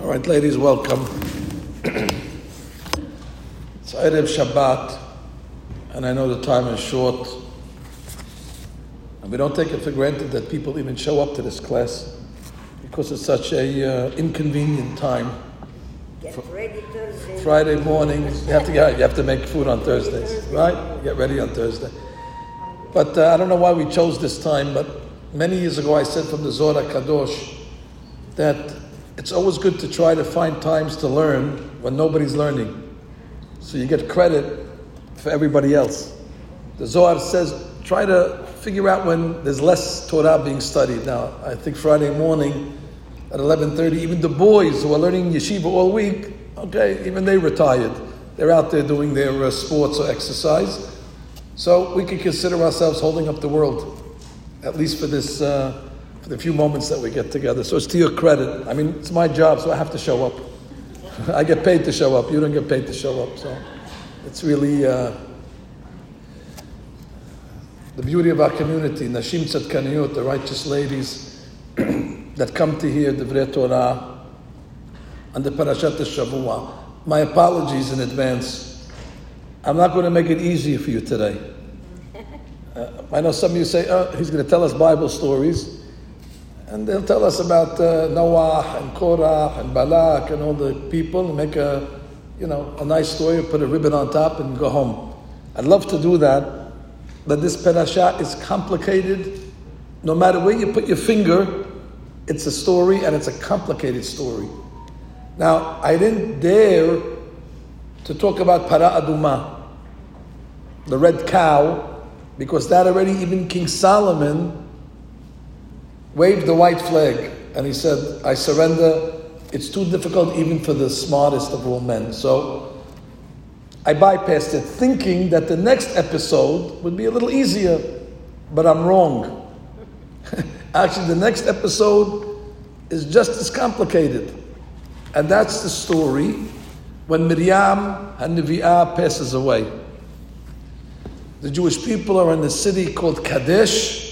All right, ladies, welcome. it's Erev Shabbat, and I know the time is short. And we don't take it for granted that people even show up to this class because it's such a uh, inconvenient time. Get ready Thursday. Friday morning, you have to get, you have to make food on Thursdays, right? Get ready on Thursday. But uh, I don't know why we chose this time, but many years ago I said from the Zohar Kadosh that it's always good to try to find times to learn when nobody's learning. So you get credit for everybody else. The Zohar says try to figure out when there's less Torah being studied. Now, I think Friday morning at 11.30, even the boys who are learning yeshiva all week, okay, even they retired. They're out there doing their uh, sports or exercise. So we can consider ourselves holding up the world, at least for this, uh, for the few moments that we get together. So it's to your credit. I mean, it's my job, so I have to show up. I get paid to show up. You don't get paid to show up. So it's really uh, the beauty of our community. Nashim Tzadkaniyot, the righteous ladies that come to hear the Vre Torah and the Parashat Shavua. My apologies in advance. I'm not going to make it easier for you today. Uh, I know some of you say, oh, he's going to tell us Bible stories. And they'll tell us about uh, Noah and Korah and Balak and all the people and make a, you know, a nice story, put a ribbon on top and go home. I'd love to do that, but this parasha is complicated. No matter where you put your finger, it's a story and it's a complicated story. Now, I didn't dare to talk about Para Aduma, the red cow, because that already even King Solomon waved the white flag and he said, I surrender. It's too difficult even for the smartest of all men. So I bypassed it, thinking that the next episode would be a little easier, but I'm wrong. Actually, the next episode is just as complicated. And that's the story when Miriam and Nevi'ah passes away. The Jewish people are in a city called Kadesh.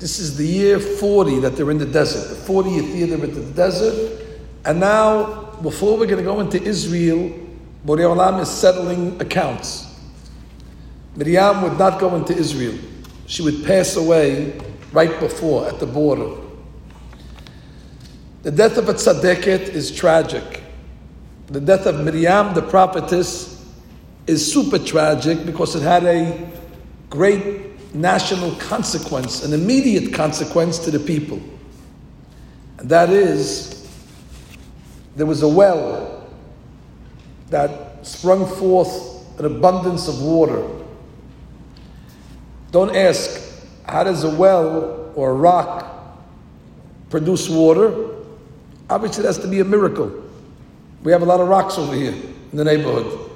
This is the year 40 that they're in the desert. The 40th year they're in the desert. And now, before we're going to go into Israel, Borei Olam is settling accounts. Miriam would not go into Israel. She would pass away right before, at the border. The death of a tzaddiket is tragic. The death of Miriam, the prophetess, is super tragic because it had a great national consequence, an immediate consequence to the people. And that is, there was a well that sprung forth an abundance of water. Don't ask, how does a well or a rock produce water? Obviously, it has to be a miracle. We have a lot of rocks over here in the neighborhood.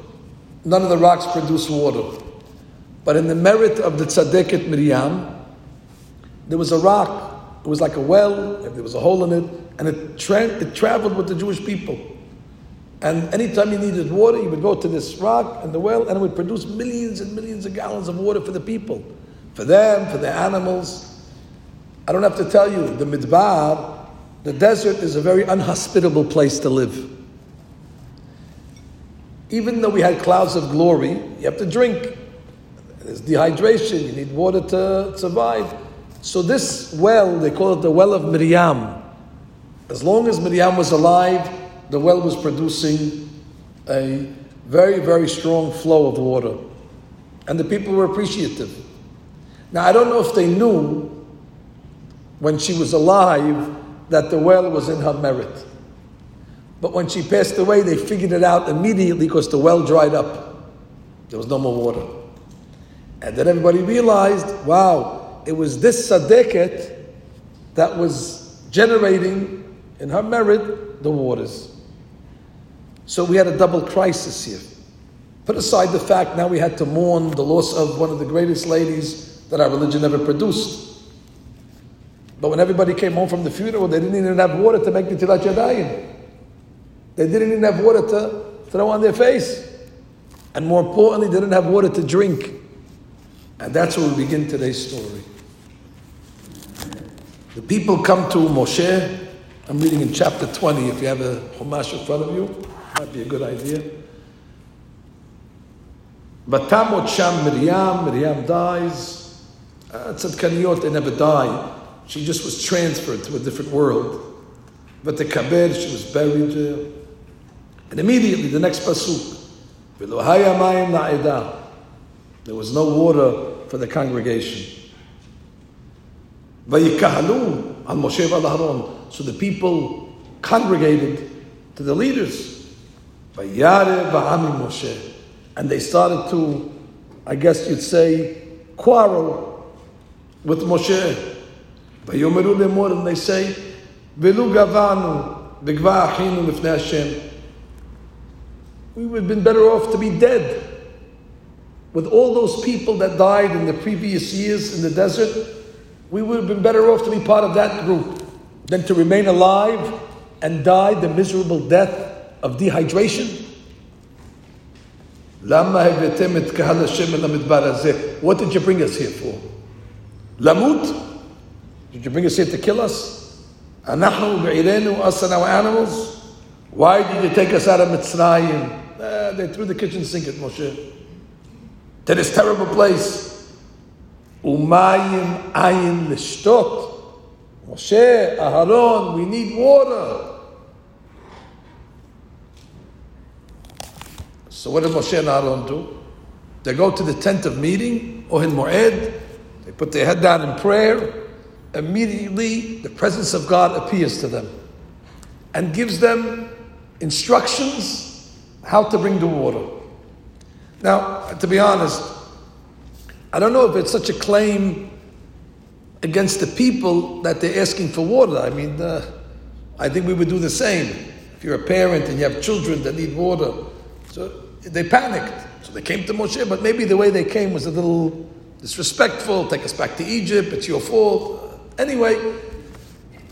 None of the rocks produce water. But in the merit of the tzaddiket Miriam, there was a rock. It was like a well. There was a hole in it, and it, tra- it traveled with the Jewish people. And anytime you needed water, you would go to this rock and the well, and it would produce millions and millions of gallons of water for the people, for them, for the animals. I don't have to tell you, the midbar, the desert is a very unhospitable place to live. Even though we had clouds of glory, you have to drink. There's dehydration, you need water to survive. So, this well, they call it the well of Miriam. As long as Miriam was alive, the well was producing a very, very strong flow of water. And the people were appreciative. Now, I don't know if they knew when she was alive that the well was in her merit. But when she passed away, they figured it out immediately because the well dried up. There was no more water. And then everybody realized, wow, it was this tzaddiket that was generating in her merit the waters. So we had a double crisis here. Put aside the fact now we had to mourn the loss of one of the greatest ladies that our religion ever produced. But when everybody came home from the funeral, they didn't even have water to make the Tilat Yadayim. They didn't even have water to throw on their face. And more importantly, they didn't have water to drink. And that's where we begin today's story. The people come to Moshe I'm reading in chapter 20. If you have a Chumash in front of you, might be a good idea. Batamot Sham Miriam, Miriam dies. Uh, Tzadkaniyot, they never die. She just was transferred to a different world. But the Kaber, she was buried there. And immediately, the next pasuk. There was no water for the congregation. Al So the people congregated to the leaders. Vayare v'ami Moshe. And they started to, I guess you'd say, quarrel with Moshe. Vayomeru lemor, and they say, Velu gavanu, b'gva achinu Hashem. We would have been better off to be dead. With all those people that died in the previous years in the desert, we would have been better off to be part of that group than to remain alive and die the miserable death of dehydration. What did you bring us here for? Lamut? Did you bring us here to kill us? us and our animals? Why did you take us out of Mitzrayim? Uh, they threw the kitchen sink at Moshe. To this terrible place. Umayim ayin lishtot. Moshe, Aharon, we need water. So what did Moshe and Aaron do? They go to the tent of meeting, Ohel Moed, they put their head down in prayer. Immediately, the presence of God appears to them and gives them instructions how to bring the water. Now, to be honest, I don't know if it's such a claim against the people that they're asking for water. I mean, uh, I think we would do the same. If you're a parent and you have children that need water, so they panicked. So they came to Moshe, but maybe the way they came was a little disrespectful. Take us back to Egypt. It's your fault. Anyway,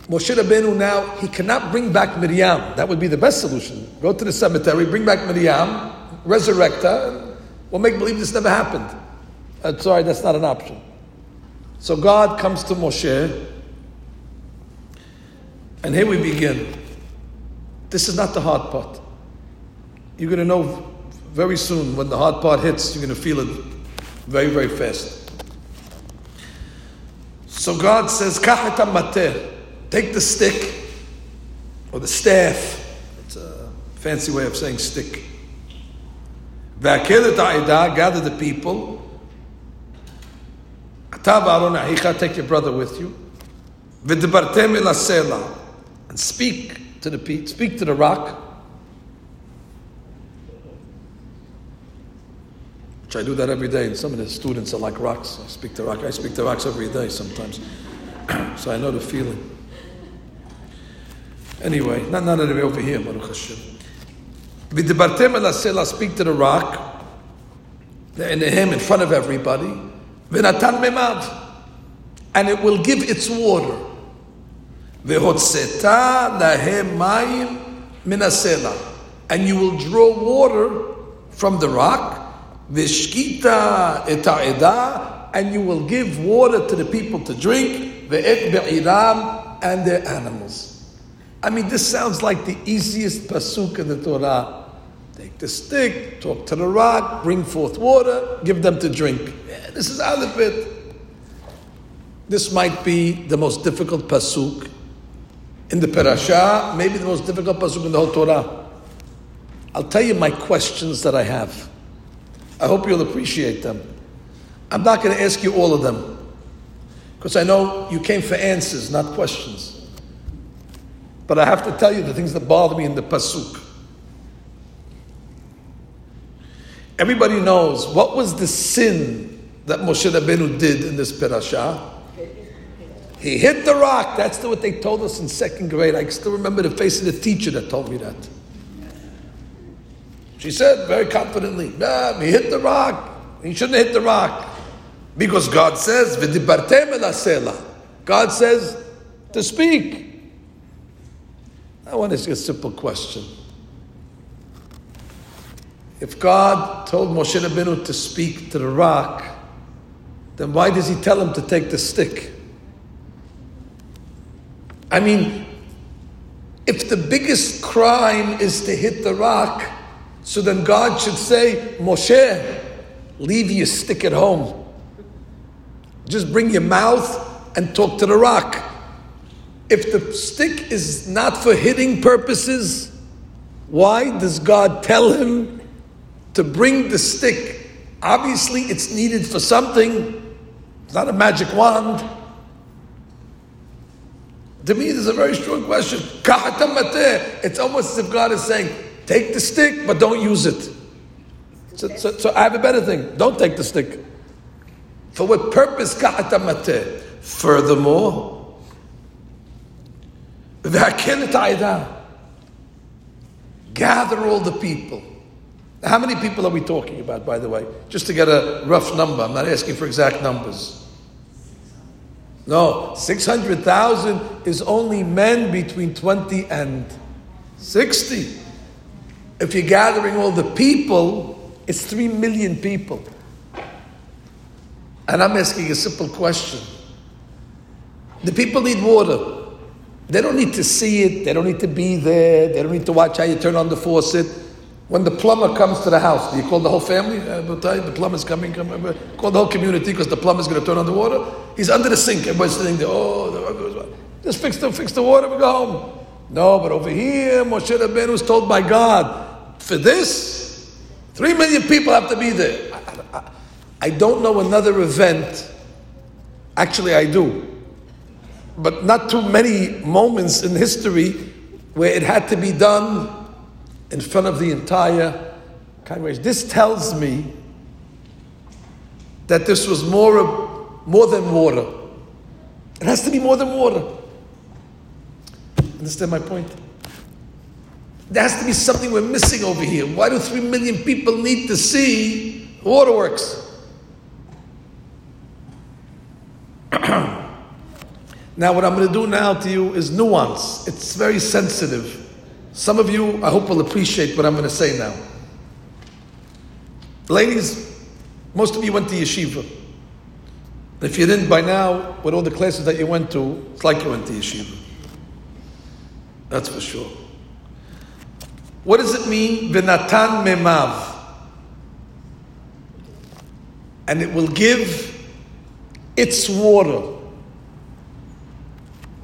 Moshe Rabbeinu now, he cannot bring back Miriam. That would be the best solution. Go to the cemetery, bring back Miriam, resurrect her, we'll make believe this never happened. Uh, sorry, that's not an option. So God comes to Moshe, and here we begin. This is not the hard part. You're going to know very soon, when the hard part hits, you're going to feel it very, very fast. So God says, take the stick or the staff. It's a fancy way of saying stick. Gather the people. Take your brother with you. And speak to the speak to the rock. Which I do that every day. And some of the students are like rocks. I speak to rocks. I speak to rocks every day sometimes. so I know the feeling. Anyway, not not over here, Baruch Hashem. V'dibartem el speak to the rock, in him in front of everybody. V'natan memad, and it will give its water. V'hotzeta lahem mayim minasela, and you will draw water from the rock. Vishkita eta'edah, and you will give water to the people to drink, ve'et be'iram, and their animals. I mean, this sounds like the easiest pasuk in the Torah. Take the stick, talk to the rock, bring forth water, give them to drink. Yeah, this is it. This might be the most difficult pasuk in the parasha, maybe the most difficult pasuk in the whole Torah. I'll tell you my questions that I have. I hope you'll appreciate them. I'm not going to ask you all of them because I know you came for answers, not questions. But I have to tell you the things that bother me in the pasuk. Everybody knows what was the sin that Moshe Rabbeinu did in this parasha. He hit the rock. That's what they told us in second grade. I still remember the face of the teacher that told me that. She said very confidently, nah, he hit the rock. He shouldn't hit the rock. Because God says, God says to speak. I want to ask a simple question. If God told Moshe Rabbeinu to speak to the rock, then why does he tell him to take the stick? I mean, If the biggest crime is to hit the rock, so then God should say, Moshe, leave your stick at home. Just bring your mouth and talk to the rock. If the stick is not for hitting purposes, why does God tell him to bring the stick? Obviously, it's needed for something. It's not a magic wand. To me, this is a very strong question. It's almost as if God is saying, take the stick, but don't use it. So, so, so I have a better thing. Don't take the stick. For what purpose? Furthermore, gather all the people. How many people are we talking about, by the way? Just to get a rough number. I'm not asking for exact numbers. No, 600,000 is only men between 20 and 60. If you're gathering all the people, it's 3 million people. And I'm asking a simple question. The people need water. They don't need to see it, they don't need to be there, they don't need to watch how you turn on the faucet. When the plumber comes to the house, do you call the whole family? Uh, the plumber's coming, come, call the whole community because the plumber's going to turn on the water. He's under the sink. Everybody's sitting there. Oh, just fix the fix the water. We go home. No, but over here, Moshe Rabbeinu was told by God for this, three million people have to be there. I don't know another event. Actually, I do, but not too many moments in history where it had to be done in front of the entire congregation. This tells me that this was more, more than water. It has to be more than water. Understand my point? There has to be something we're missing over here. Why do three million people need to see waterworks? now, what I'm going to do now to you is nuance. It's very sensitive. Some of you, I hope, will appreciate what I'm going to say now. Ladies, most of you went to yeshiva. If you didn't by now, with all the classes that you went to, it's like you went to yeshiva. That's for sure. What does it mean? Venatan memav. And it will give its water.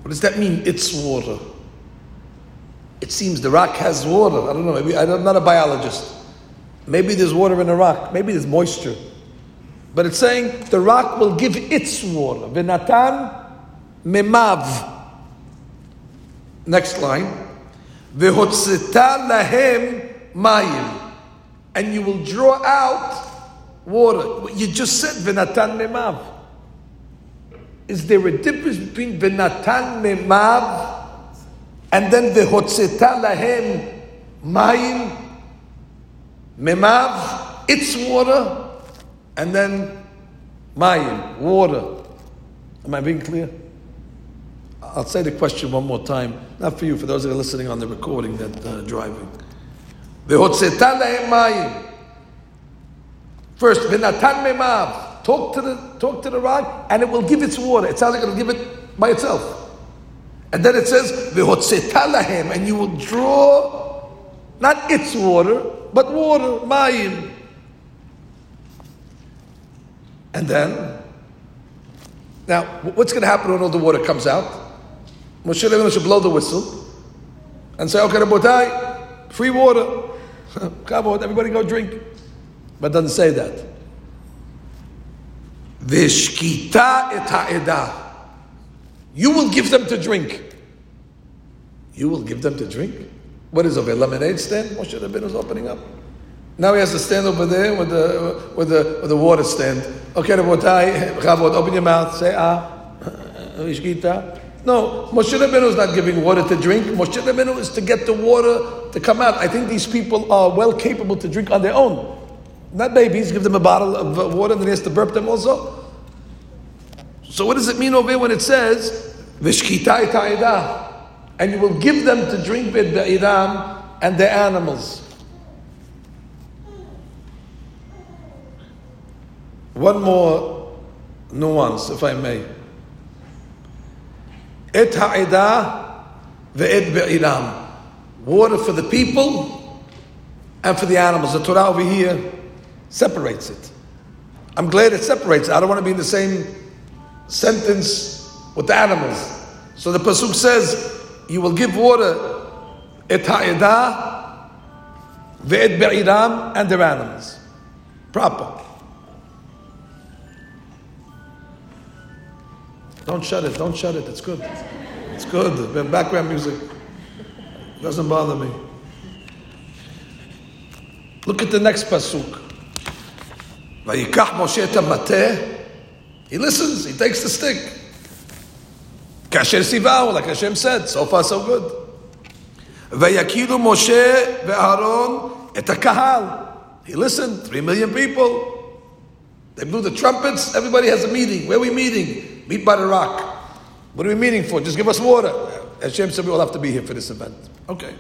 What does that mean, its water? It seems the rock has water. I don't know. Maybe I'm not a biologist. Maybe there's water in the rock. Maybe there's moisture. But it's saying the rock will give its water. Venatan memav. Next line. Vehotzeta lahem mayim. And you will draw out water. You just said venatan memav. Is there a difference between venatan memav and then the hotzeta lahem mayim memav, its water, and then mayim, water. Am I being clear? I'll say the question one more time, not for you, for those that are listening on the recording that uh, driving. Vehotzeta lahem mayim. First, v'natan memav. Talk to the talk to the rock, and it will give its water. It sounds like it'll give it by itself. And then it says, and you will draw not its water, but water, mayim. And then, now, what's going to happen when all the water comes out? Moshe Rabbeinu should blow the whistle and say, okay, Rabotai, free water. Come on, everybody go drink. But doesn't say that. Vishkita et ha'edah. You will give them to drink. You will give them to drink? What is over a lemonade stand? Moshe Rabbeinu is opening up. Now he has to stand over there with the with the with the water stand. Okay, Rabotai, Chavod, open your mouth, say ah, uh, uh, Ishkita. No, Moshe Rabbeinu is not giving water to drink. Moshe Rabbeinu is to get the water to come out. I think these people are well capable to drink on their own. Not babies, give them a bottle of uh, water and then he has to burp them also. So what does it mean over here when it says And you will give them to drink with the Iram and the animals. One more nuance, if I may. Et ha'idah ve'ed be'iram. Water for the people and for the animals. The Torah over here separates it. I'm glad it separates. I don't want to be in the same sentence with the animals. So the Pasuk says, You will give water et ha'idah, ve'et be'iram, and their animals. Proper. Don't shut it, don't shut it, it's good. It's good. Background music doesn't bother me. Look at the next pasuk. He listens, he takes the stick. כאשר ציווהו, like Hashem said, so far so good. ויקילו משה ואהרון את הקהל. He listened, three million people. They blew the trumpets, everybody has a meeting. Where are we meeting? Meet by the rock. What are we meeting for? Just give us water. Hashem said we all have to be here for this event. Okay.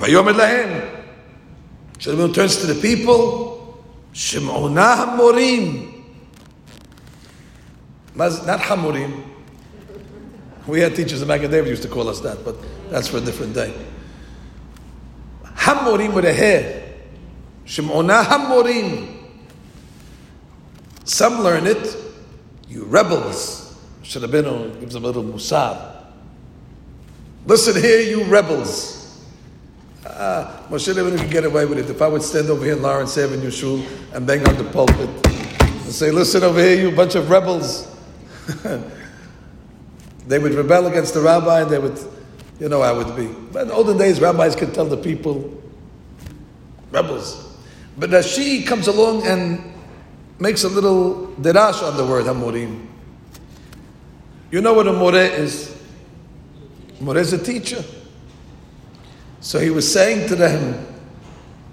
ויאמר להם, Shlomo turns to the people, Shimona Hamorim. Not Hamorim. We had teachers in David used to call us that, but that's for a different day. Hamorim with a hair. Shimona Hamorim. Some learn it, you rebels. Shalabino gives them a little mussar. Listen here, you rebels. Ah, Moshe Rabbeinu could get away with it. If I would stand over here in Lawrence Avenue Shul and bang on the pulpit and say, listen over here, you bunch of rebels. they would rebel against the rabbi and they would, you know it would be. But in olden days, rabbis could tell the people, rebels. But Rashi comes along and makes a little derash on the word Hamorim. You know what a more is? More is a teacher. So he was saying to them,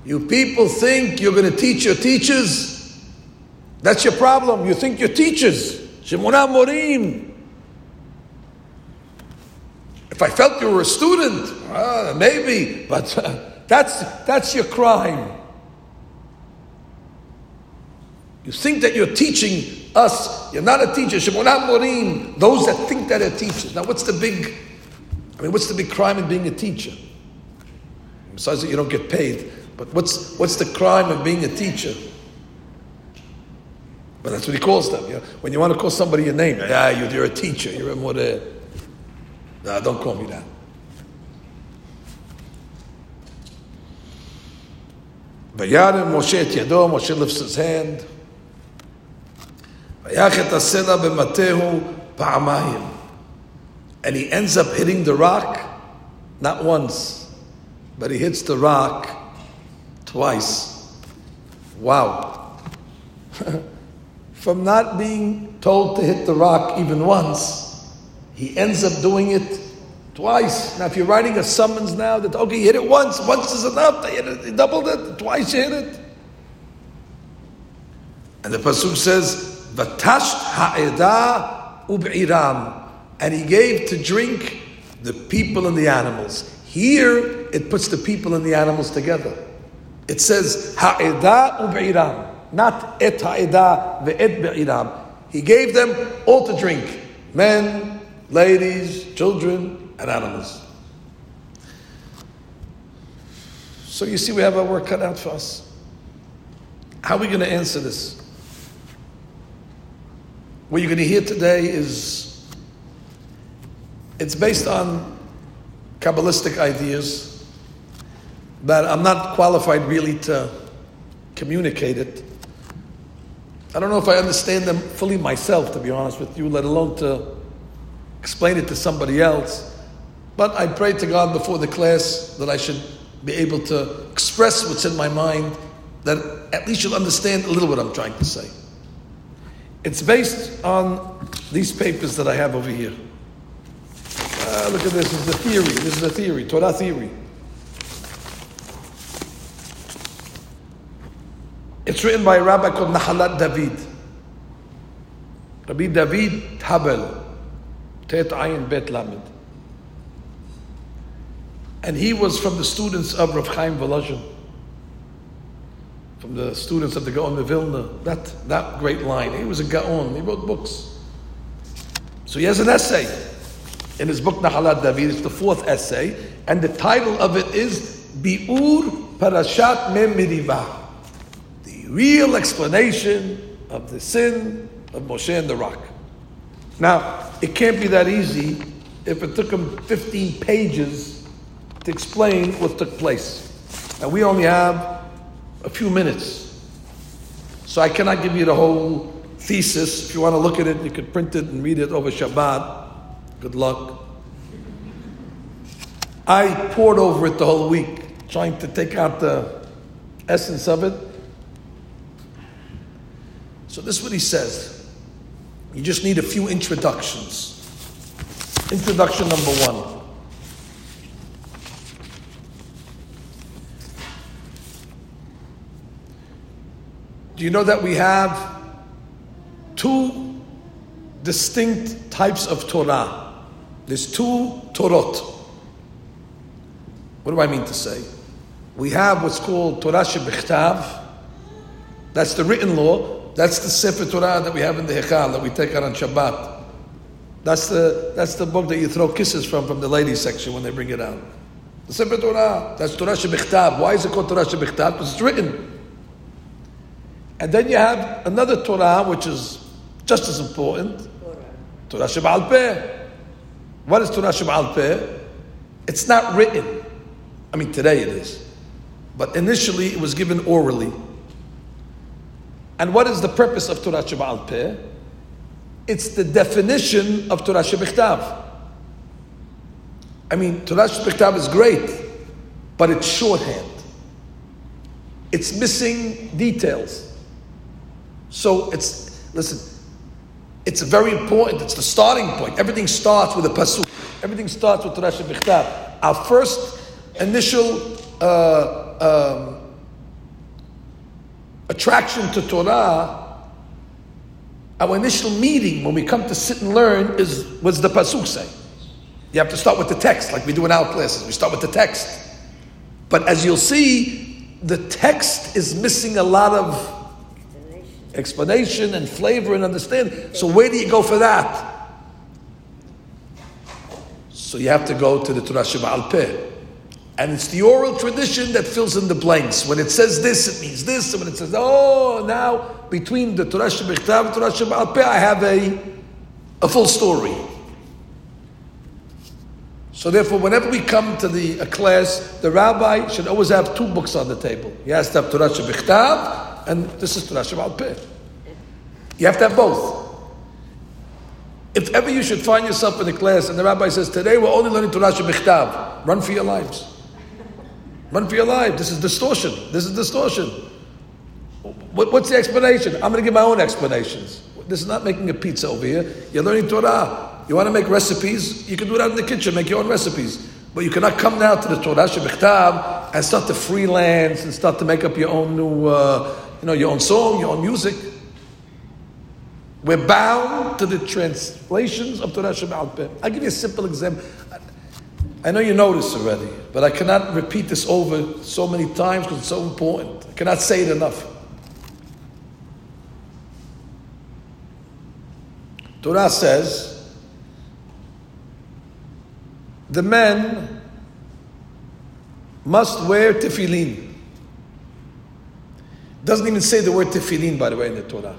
You people think you're going to teach your teachers? That's your problem. You think you're teachers. Shemona Morim. If I felt you were a student, uh, maybe, but uh, that's, that's your crime. You think that you're teaching us. You're not a teacher. Shemona Morim. Those that think that are teachers. Now, what's the big, I mean, what's the big crime in being a teacher? Besides that, you don't get paid. But what's, what's the crime of being a teacher? But that's what he calls them. You know? When you want to call somebody a name, yeah, you're, you're a teacher, you're a more. Nah, don't call me that. וירם משה את ידו, משה lifts his hand. ויח את הסלע במטהו פעמיים. And he ends up hitting the rock, not once, but he hits the rock twice. Wow. From not being told to hit the rock even once, he ends up doing it twice. Now, if you're writing a summons now, that okay, you hit it once, once is enough, they hit it, doubled it, twice you hit it. And the pasuk says, "Vatash ha'edah ub'iram," and he gave to drink the people and the animals. Here, it puts the people and the animals together. It says, Ha'edah u'be'iram, not et ha'edah ve'et be'iram. He gave them all to drink men, ladies, children, and animals. So you see, we have our work cut out for us. How are we going to answer this? What you're going to hear today is it's based on Kabbalistic ideas that I'm not qualified really to communicate it. I don't know if I understand them fully myself, to be honest with you, let alone to explain it to somebody else. But I pray to God before the class that I should be able to express what's in my mind, that at least you'll understand a little what I'm trying to say. It's based on these papers that I have over here. Uh, look at this. This is a theory. This is a theory. Torah theory. It's written by a rabbi called Nahalat David. Rabbi David Tabel. Tet Ayin Bet Lamed. And he was from the students of Rav Chaim Volozhin. From the students of the Gaon of Vilna. That, that great line. He was a Gaon. He wrote books. So he has an essay. in his book Nahalat David. It's the fourth essay, and the title of it is Bi'ur Parashat Mem Meriva. The real explanation of the sin of Moshe and the rock. Now, it can't be that easy if it took him 15 pages to explain what took place. Now, we only have a few minutes. So I cannot give you the whole thesis. If you want to look at it, you could print it and read it over Shabbat. Good luck. I poured over it the whole week, trying to take out the essence of it. So this is what he says. You just need a few introductions. Introduction number one. Do you know that we have two distinct types of Torah? There's two Torot. What do I mean to say? We have what's called Torah Shebichtav. That's the written law. That's the Sefer Torah that we have in the Hechal that we take out on Shabbat. That's the, that's the book that you throw kisses from from the ladies section when they bring it out. The Sefer Torah. That's Torah Shebichtav. Why is it called Torah Shebichtav? Because it's written. And then you have another Torah which is just as important. Torah Sheba'al Peh. What is Torah Sheba'al Peh? It's not written. I mean, today it is. But initially it was given orally. And what is the purpose of Torah Sheba'al Peh? It's the definition of Torah Shebichtav. I mean, Torah Shebichtav is great, but it's shorthand. It's missing details. So it's, listen, it's very important. It's the starting point. Everything starts with a pasuk. Everything starts with Torah Shebichtav. Our first initial uh, um, attraction to Torah, our initial meeting when we come to sit and learn is what's the pasuk say. You have to start with the text, like we do in our classes. We start with the text. But as you'll see, the text is missing a lot of explanation and flavor and understanding. So where do you go for that? So you have to go to the Torah Sheba'al Peh. And it's the oral tradition that fills in the blanks. When it says this, it means this. And when it says, oh, now between the Torah Shebichtav and Torah Shebaalpeh, I have a, a full story. So therefore, whenever we come to the a class, the rabbi should always have two books on the table. He has to have Torah Shebichtav, and this is Torah Shebaalpeh. You have to have both. If ever you should find yourself in a class and the rabbi says, today we're only learning Torah Shebichtav, run for your lives. Run for your life. This is distortion. This is distortion. What, what's the explanation? I'm going to give my own explanations. This is not making a pizza over here. You're learning Torah. You want to make recipes? You can do that in the kitchen, make your own recipes. But you cannot come now to the Torah Shebichtav and start to freelance and start to make up your own new, uh, you know, your own song, your own music. We're bound to the translations of Torah Peh. I'll give you a simple example. I know you know this already, but I cannot repeat this over so many times because it's so important. I cannot say it enough. Torah says the men must wear tefillin. Doesn't even say the word tefillin, by the way, in the Torah.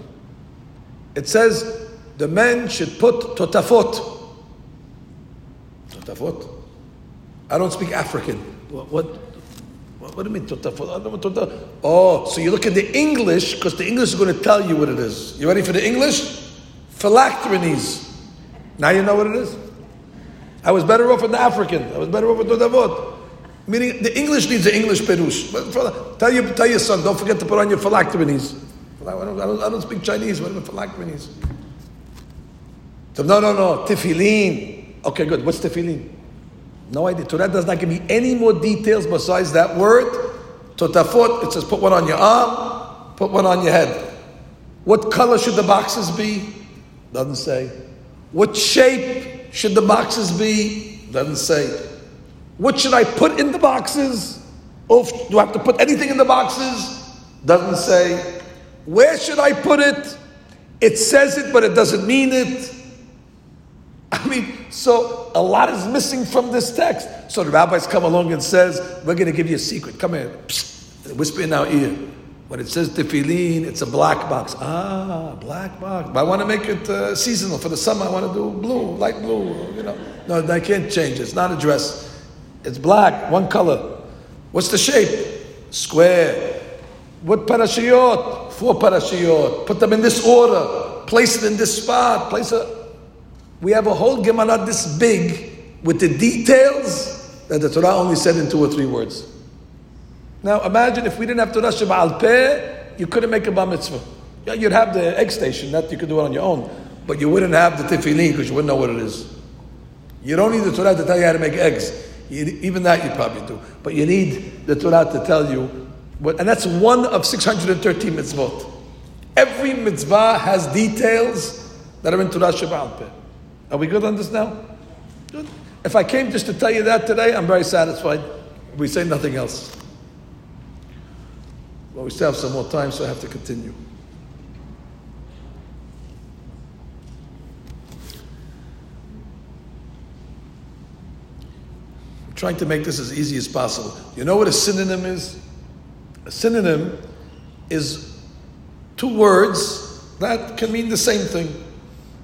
It says the men should put totafot. Totafot? I don't speak African. What? What, what, do you mean? Tota? Tota. Oh, so you look at the English because the English is going to tell you what it is. You ready for the English? Phylacteries. Now you know what it is. I was better off with the African. I was better off with totafot. Meaning the English needs the English perush. Tell your, tell your son, don't forget to put on your phylacteries. I don't, I don't, I don't speak Chinese. What are phylacteries? So, no, no, no. Tefillin. Okay, good. What's tefillin? No idea. Torah does not give me any more details besides that word. Totafot, it says put one on your arm, put one on your head. What color should the boxes be? Doesn't say. What shape should the boxes be? Doesn't say. What should I put in the boxes? Oh, do I have to put anything in the boxes? Doesn't say. Where should I put it? It says it, but it doesn't mean it. I mean, so a lot is missing from this text. So the rabbis come along and says, "We're going to give you a secret. Come here, Psst, whisper in our ear." When it says tefillin, it's a black box. Ah, black box. But I want to make it uh, seasonal for the summer. I want to do blue, light blue. You know, no, I can't change. It's not a dress. It's black, one color. What's the shape? Square. What parashiyot? Four parashiyot. Put them in this order. Place it in this spot. Place it. We have a whole Gemara this big with the details that the Torah only said in two or three words. Now imagine if we didn't have Torah Sheba'al Peh, you couldn't make a bar mitzvah. You'd have the egg station, that you could do it on your own, but you wouldn't have the tefillin because you wouldn't know what it is. You don't need the Torah to tell you how to make eggs. You, even that you probably do. But you need the Torah to tell you what, and that's one of 613 mitzvot. Every mitzvah has details that are in Torah Sheba'al Peh. Are we good on this now? Good. If I came just to tell you that today, I'm very satisfied. We say nothing else. Well, we still have some more time, so I have to continue. I'm trying to make this as easy as possible. You know what a synonym is? A synonym is two words that can mean the same thing.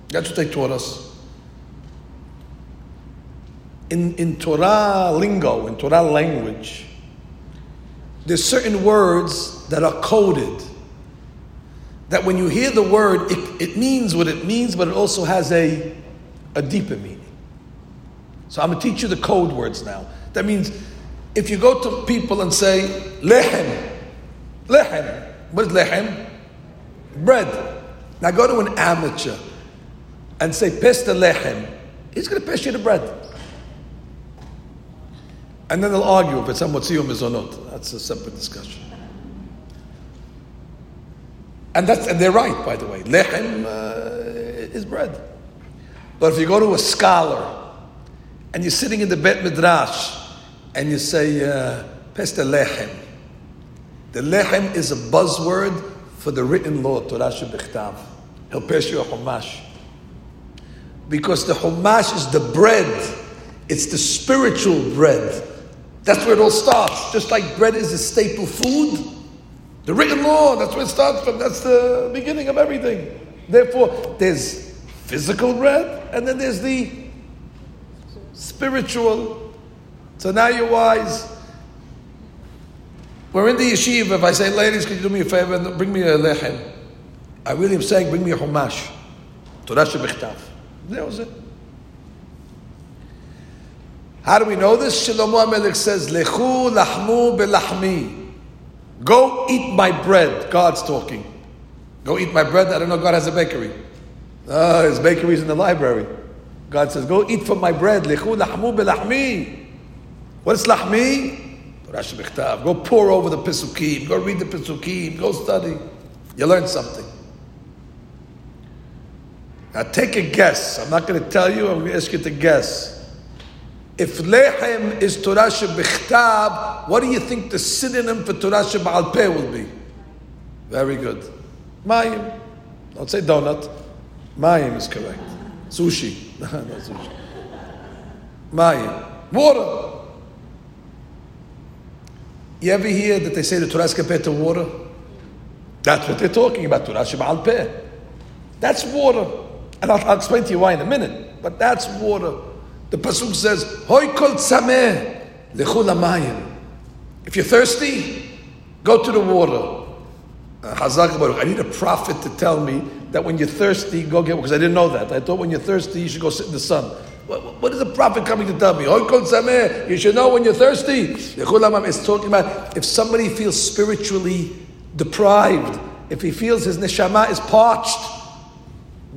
That's what they taught us in, in Torah lingo, in Torah language, there's certain words that are coded. That when you hear the word, it, it means what it means, but it also has a, a deeper meaning. So I'm going to teach you the code words now. That means if you go to people and say, lehem, lehem, what is lehem? Bread. Now go to an amateur and say, pesta lehem. He's going to pass you the bread. And then they'll argue if it's a motziyum is or not. That's a separate discussion. And that's and they're right, by the way. Lechem uh, is bread. But if you go to a scholar and you're sitting in the Bet Midrash and you say uh, lechem, the lechem is a buzzword for the written law, Torah Shebichtav. He'll pass you a chumash. Because the chumash is the bread. It's the spiritual bread that's where it all starts. Just like bread is a staple food, the written law, that's where it starts from. That's the beginning of everything. Therefore, there's physical bread, and then there's the spiritual. So now you're wise. We're in the yeshiva. If I say, ladies, could you do me a favor and bring me a lechem? I really am saying, bring me a chumash. Torah shebichtav. That was it. How do we know this? Shlomo HaMelech says, Lechu lahmu belahmi. Go eat my bread. God's talking. Go eat my bread. I don't know God has a bakery. Oh, his bakery's in the library. God says, go eat from my bread. Lechu lahmu belahmi. What's lahmi? Go pour over the Pesukim. Go read the Pesukim. Go study. You learn something. Now take a guess. I'm not going to tell you. I'm going to ask you to guess. If lehem is Torah shebichtav, what do you think the synonym for Torah sheba'al peh will be? Very good. Mayim. Don't say donut. Mayim is correct. Sushi. no, sushi. Mayim. Water. You ever hear that they say the Torah is compared to water? That's what they're talking about, Torah sheba'al peh. That's water. And I'll, I'll explain to you why in a minute. But that's water. The pasuk says, "Hoy kol lechu If you're thirsty, go to the water. Uh, I need a prophet to tell me that when you're thirsty, go get because I didn't know that. I thought when you're thirsty, you should go sit in the sun. What, what is the prophet coming to tell me? You should know when you're thirsty. It's talking about if somebody feels spiritually deprived, if he feels his neshama is parched,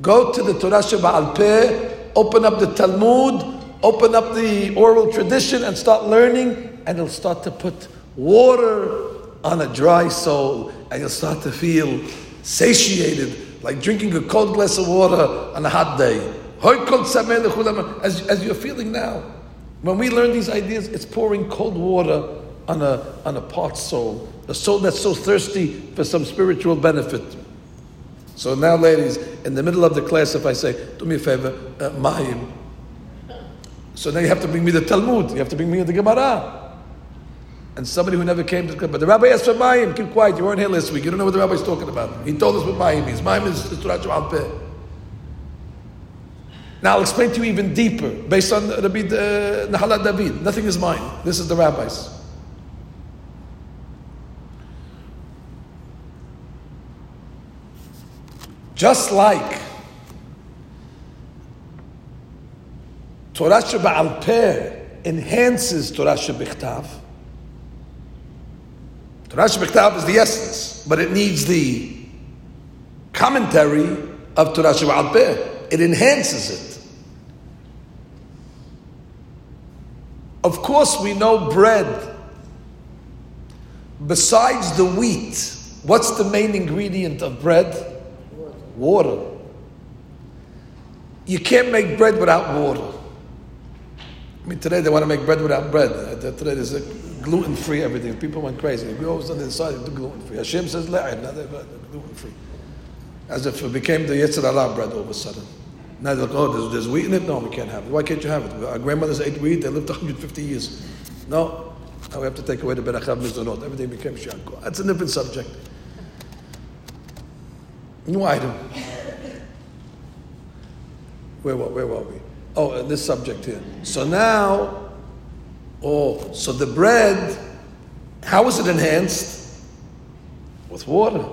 go to the Torah Sheba'al Peh, open up the Talmud, open up the oral tradition and start learning, and you'll start to put water on a dry soul, and you'll start to feel satiated, like drinking a cold glass of water on a hot day. As, as you're feeling now. When we learn these ideas, it's pouring cold water on a, on a parched soul, a soul that's so thirsty for some spiritual benefit. So now, ladies, in the middle of the class, if I say, do me a favor, uh, Mayim, So now you have to bring me the Talmud. You have to bring me the Gemara. And somebody who never came to the But the rabbi asked for Mayim. Keep quiet. You weren't here last week. You don't know what the rabbi's talking about. He told us what Mayim means. Mayim is, is Torah Al Peh. Now I'll explain to you even deeper, based on Rabbi uh, Nahalat David. Nothing is mine. This is the rabbis. Just like Torah Sheba'al Peh enhances Torah Shebichtav, Torah Shebichtav is the essence, but it needs the commentary of Torah Sheba'al Peh. It enhances it. Of course, we know bread. Besides the wheat, what's the main ingredient of bread? Water. You can't make bread without water. I mean, today they want to make bread without bread. Uh, today there's a gluten free everything. People went crazy. We always on the inside do gluten free. Hashem says le'im, now they're gluten free. As if it became the Yetzer Hara bread all of a sudden. Now they're like, oh, there's, there's, wheat in it? No, we can't have it. Why can't you have it? Our grandmothers ate wheat, they lived 150 years. No, now we have to take away the Berachav Mizonot. Everything became Shanko. That's a different subject. New item. Where, where were we? Oh, uh, this subject here. So now, Oh, so the bread, how is it enhanced? With water.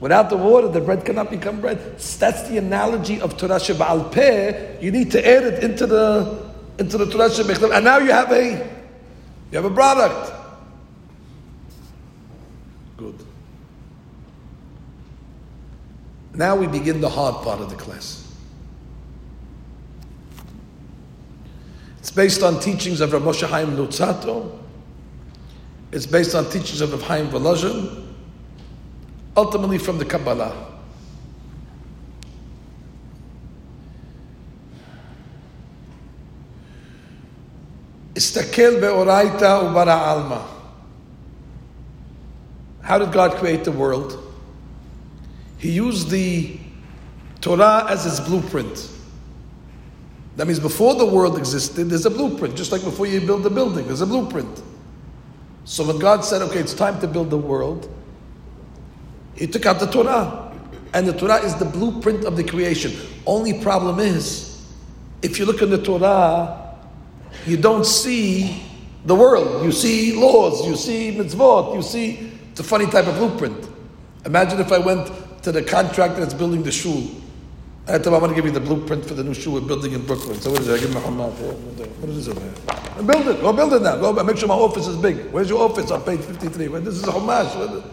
Without the water, the bread cannot become bread. That's the analogy of Torah Sheba'al Peh. You need to add it into the into the Torah Sheba'al And now you have a you have a product. Good. Now we begin the hard part of the class. It's based on teachings of Rav Moshe Chaim Luzzatto. It's based on teachings of Rav Chaim Volozhin, ultimately from the Kabbalah. Istakel be'oraita ubara alma. How did God create the world? He used the Torah as his blueprint. That means before the world existed, there's a blueprint. Just like before you build a building, there's a blueprint. So when God said, okay, it's time to build the world, He took out the Torah. And the Torah is the blueprint of the creation. Only problem is, if you look in the Torah, you don't see the world. You see laws, you see mitzvot, you see, it's a funny type of blueprint. Imagine if I went to the contractor that's building the shul I told him, I'm going to give you the blueprint for the new shul we're building in Brooklyn. So what is it? I give him a hamad. What is this over here? Build it. Go build it now. Go make sure my office is big. Where's your office on page 53? Well, this is a Chumash.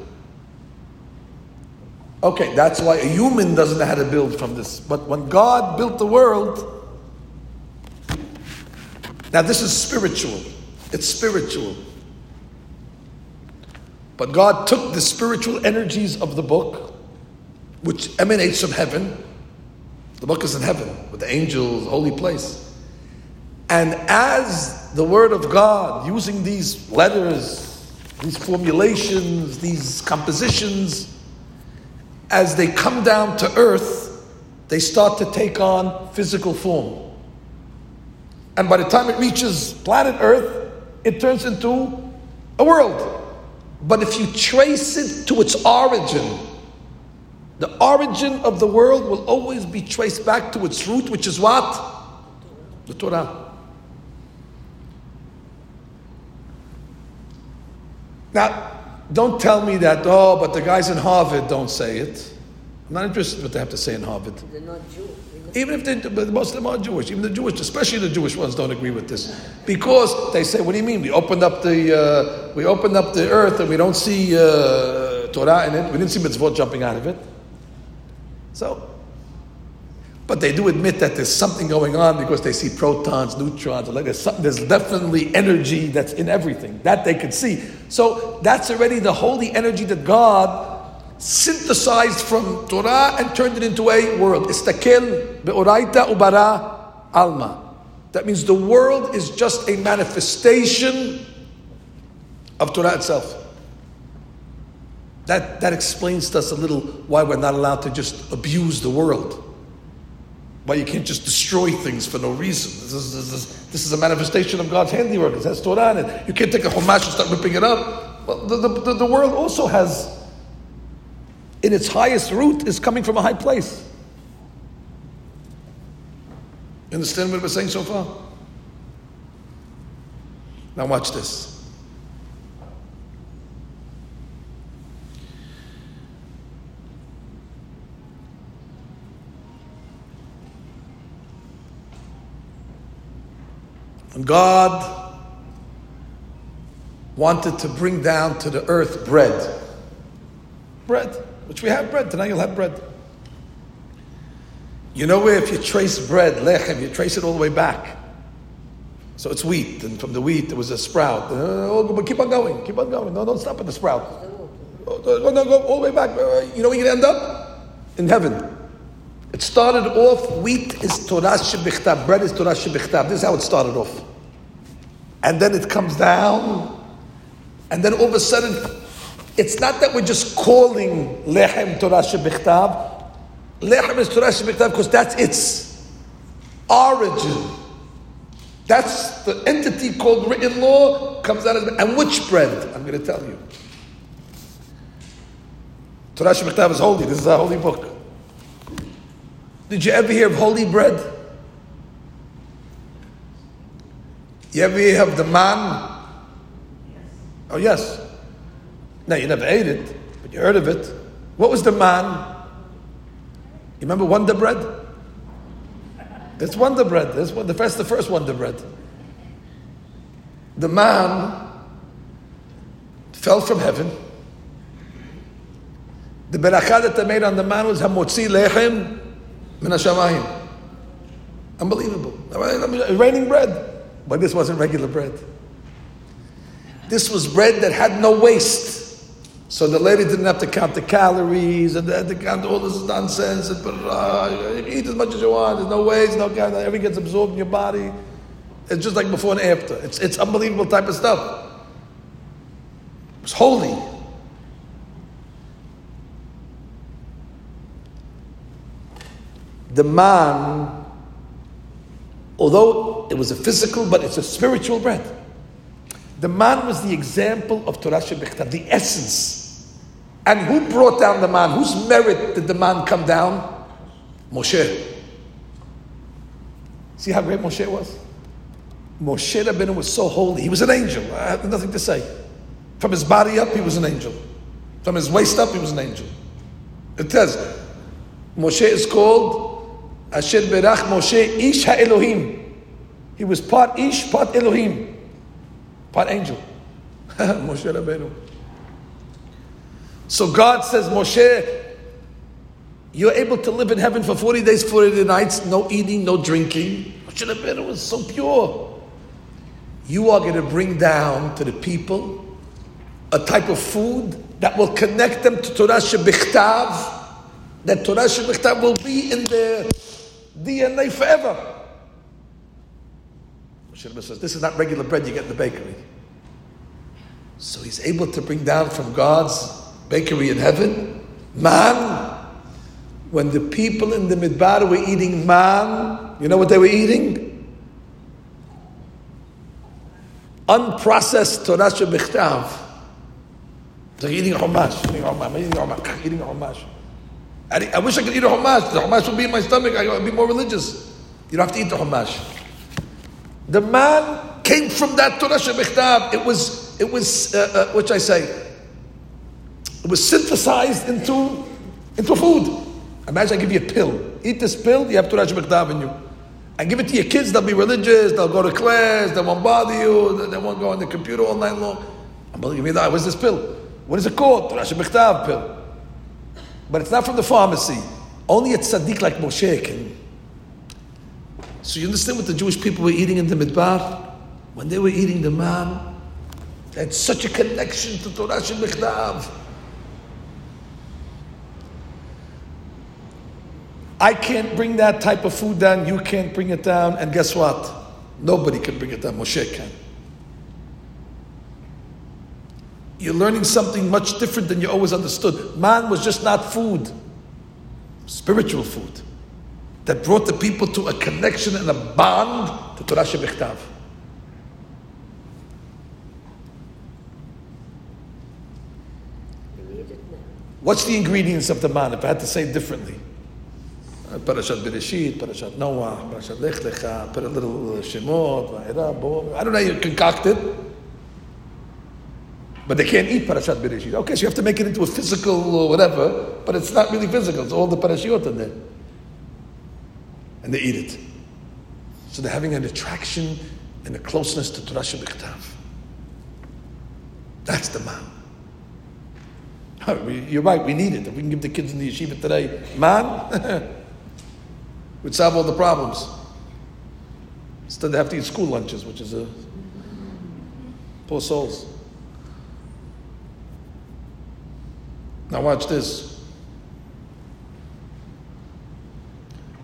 Okay, that's why a human doesn't know how to build from this. But when God built the world, now this is spiritual. It's spiritual. But God took the spiritual energies of the book, which emanates from heaven, the book is in heaven with the angels, holy place. And as the Word of God, using these letters, these formulations, these compositions, as they come down to earth, they start to take on physical form. And by the time it reaches planet Earth, it turns into a world. But if you trace it to its origin, the origin of the world will always be traced back to its root, which is what? The Torah. Now, don't tell me that, oh, but the guys in Harvard don't say it. I'm not interested in what they have to say in Harvard. They're not Jew. Even if they, but most of them are Jewish. Even the Jewish, especially the Jewish ones, don't agree with this because they say, "What do you mean? We opened up the uh, we opened up the earth and we don't see uh, Torah in it. We didn't see mitzvot jumping out of it." So, but they do admit that there's something going on because they see protons, neutrons, like there's, there's definitely energy that's in everything that they could see. So that's already the holy energy that God synthesized from Torah and turned it into a world. Istakel be'oraita ubara alma. That means the world is just a manifestation of Torah itself. That, that explains to us a little why we're not allowed to just abuse the world. Why you can't just destroy things for no reason. This is, this is, this is a manifestation of God's handiwork. It has Torah in it. You can't take a Chumash and start ripping it up. Well, the, the, the, world also has, in its highest root, is coming from a high place. You understand what we're saying so far? Now watch this. And God wanted to bring down to the earth bread. Bread, which we have bread. Tonight you'll have bread. You know where if you trace bread, lechem, you trace it all the way back. So it's wheat, and from the wheat there was a sprout. Uh, but keep on going, keep on going. No, don't stop at the sprout. No, no, go all the way back. Uh, you know where you're end up? In heaven. It started off, wheat is Torah shebichtav, bread is Torah shebichtav. This is how it started off. And then it comes down, and then all of a sudden, it's not that we're just calling lechem Torah shebichtav. Lechem is Torah shebichtav because that's its origin. That's the entity called written law comes out of and which bread? I'm going to tell you. Torah shebichtav is holy. This is a holy book. Did you ever hear of holy bread? You ever hear of the man? Oh, yes. No, you never ate it, but you heard of it. What was the man? You remember Wonder Bread? It's Wonder Bread. That's the first, the first Wonder Bread. The man fell from heaven. The berakah that they made on the man was hamotzi lechem Unbelievable. Raining bread. But this wasn't regular bread. This was bread that had no waste. So the lady didn't have to count the calories and they had to count all this nonsense and uh, eat as much as you want. There's no waste, no. Everything gets absorbed in your body. It's just like before and after. It's, it's unbelievable type of stuff. It's holy. The man, although it was a physical, but it's a spiritual bread. The man was the example of Torah Shebichtav, the essence. And who brought down the man? Whose merit did the man come down? Moshe. See how great Moshe was? Moshe Rabbeinu was so holy. He was an angel. I have nothing to say. From his body up, he was an angel. From his waist up, he was an angel. It says, Moshe is called Asher berach Moshe ish ha'Elohim. He was part ish, part Elohim, part angel. Moshe Rabbeinu. So God says, Moshe, you're able to live in heaven for 40 days, 40 nights, no eating, no drinking. Moshe Rabbeinu was so pure. You are going to bring down to the people a type of food that will connect them to Torah Shebichtav, that Torah Shebichtav will be in their DNA forever. Moshe says, This is not regular bread you get in the bakery. So he's able to bring down from God's bakery in heaven man. When the people in the Midbar were eating man, you know what they were eating? Unprocessed Torah Shebichtav. They're eating chumash, eating chumash, eating chumash, eating chumash. I, wish I could eat a chumash. The chumash would be in my stomach. I would be more religious. You don't have to eat the chumash. The man came from that Torah Shebichtav. It was, it was, uh, uh, what I say? It was synthesized into, into food. Imagine I give you a pill. Eat this pill, you have Torah Shebichtav in you. I give it to your kids, they'll be religious, they'll go to class, they won't bother you, they won't go on the computer all night long. I'm believing me that. What's this pill? What is it called? Torah Shebichtav pill. But it's not from the pharmacy. Only a tzaddik like Moshe can. So you understand what the Jewish people were eating in the Midbar? When they were eating the man, they had such a connection to Torah Shebichtav. I can't bring that type of food down, you can't bring it down, and guess what? Nobody can bring it down, Moshe can. You're learning something much different than you always understood. Man was just not food, spiritual food. that brought the people to a connection and a bond to Torah now. What's the ingredients of the man? If I had to say it differently, Uh, Parashat Bereshit, Parashat Noah, Parashat Lech Lecha, put a little Shemot. I don't know how you concoct it, but they can't eat Parashat Bereshit. Okay, so you have to make it into a physical or whatever, but it's not really physical. It's all the Parashiot in there, and they eat it. So they're having an attraction and a closeness to Torah Shebichtav. That's the man. You're right, we need it. If we can give the kids in the yeshiva today man, we'd solve all the problems. Instead, they have to eat school lunches, which is a poor souls. Now, watch this.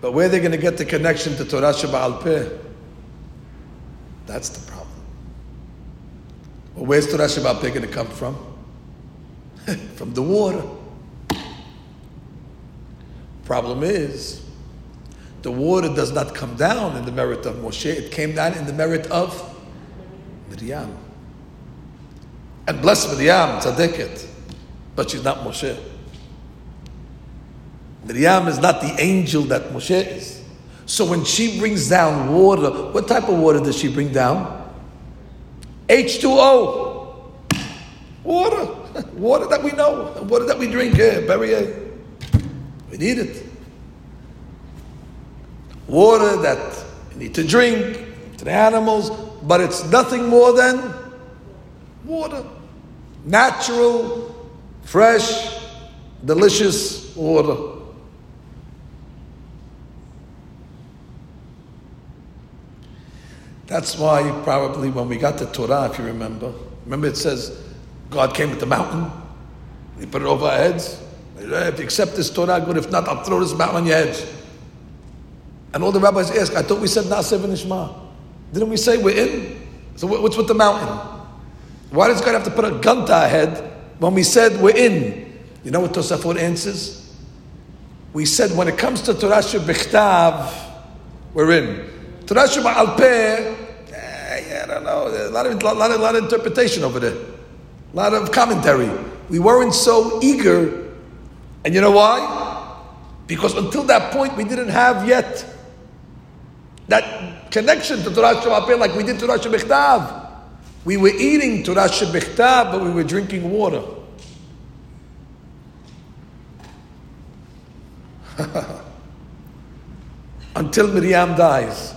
But where they're they going to get the connection to Torah Sheba'al Peh? That's the problem. Well, where's Torah Sheba'al Peh going to come from? from the water. Problem is, the water does not come down in the merit of Moshe, it came down in the merit of Miriam. And bless Miriam, tzaddiket, but she's not Moshe. Miriam is not the angel that Moshe is. So when she brings down water, what type of water does she bring down? H2O. Water. Water that we know. Water that we drink. Perrier. We need it. Water that we need to drink to the animals, but it's nothing more than water. Natural, fresh, delicious water. That's why probably when we got the Torah, if you remember, remember it says God came with the mountain, He put it over our heads. If you accept this Torah, good. If not, I'll throw this mountain on your heads. And all the rabbis ask, I thought we said Na'aseh v'nishma. Didn't we say we're in? So what's with the mountain? Why does God have to put a gun to our head when we said we're in? You know what Tosafot answers? We said when it comes to Torah Shebichtav, we're in. Torah Sheba'al Peh, eh, yeah, I don't know. A lot of, lot, of, lot of interpretation over there. A lot of commentary. We weren't so eager. And you know why? Because until that point, we didn't have yet that connection to Torah Sheba'al Peh like we did Torah Shebichtav. We were eating Torah Shebichtav, but we were drinking water. Until Miriam dies.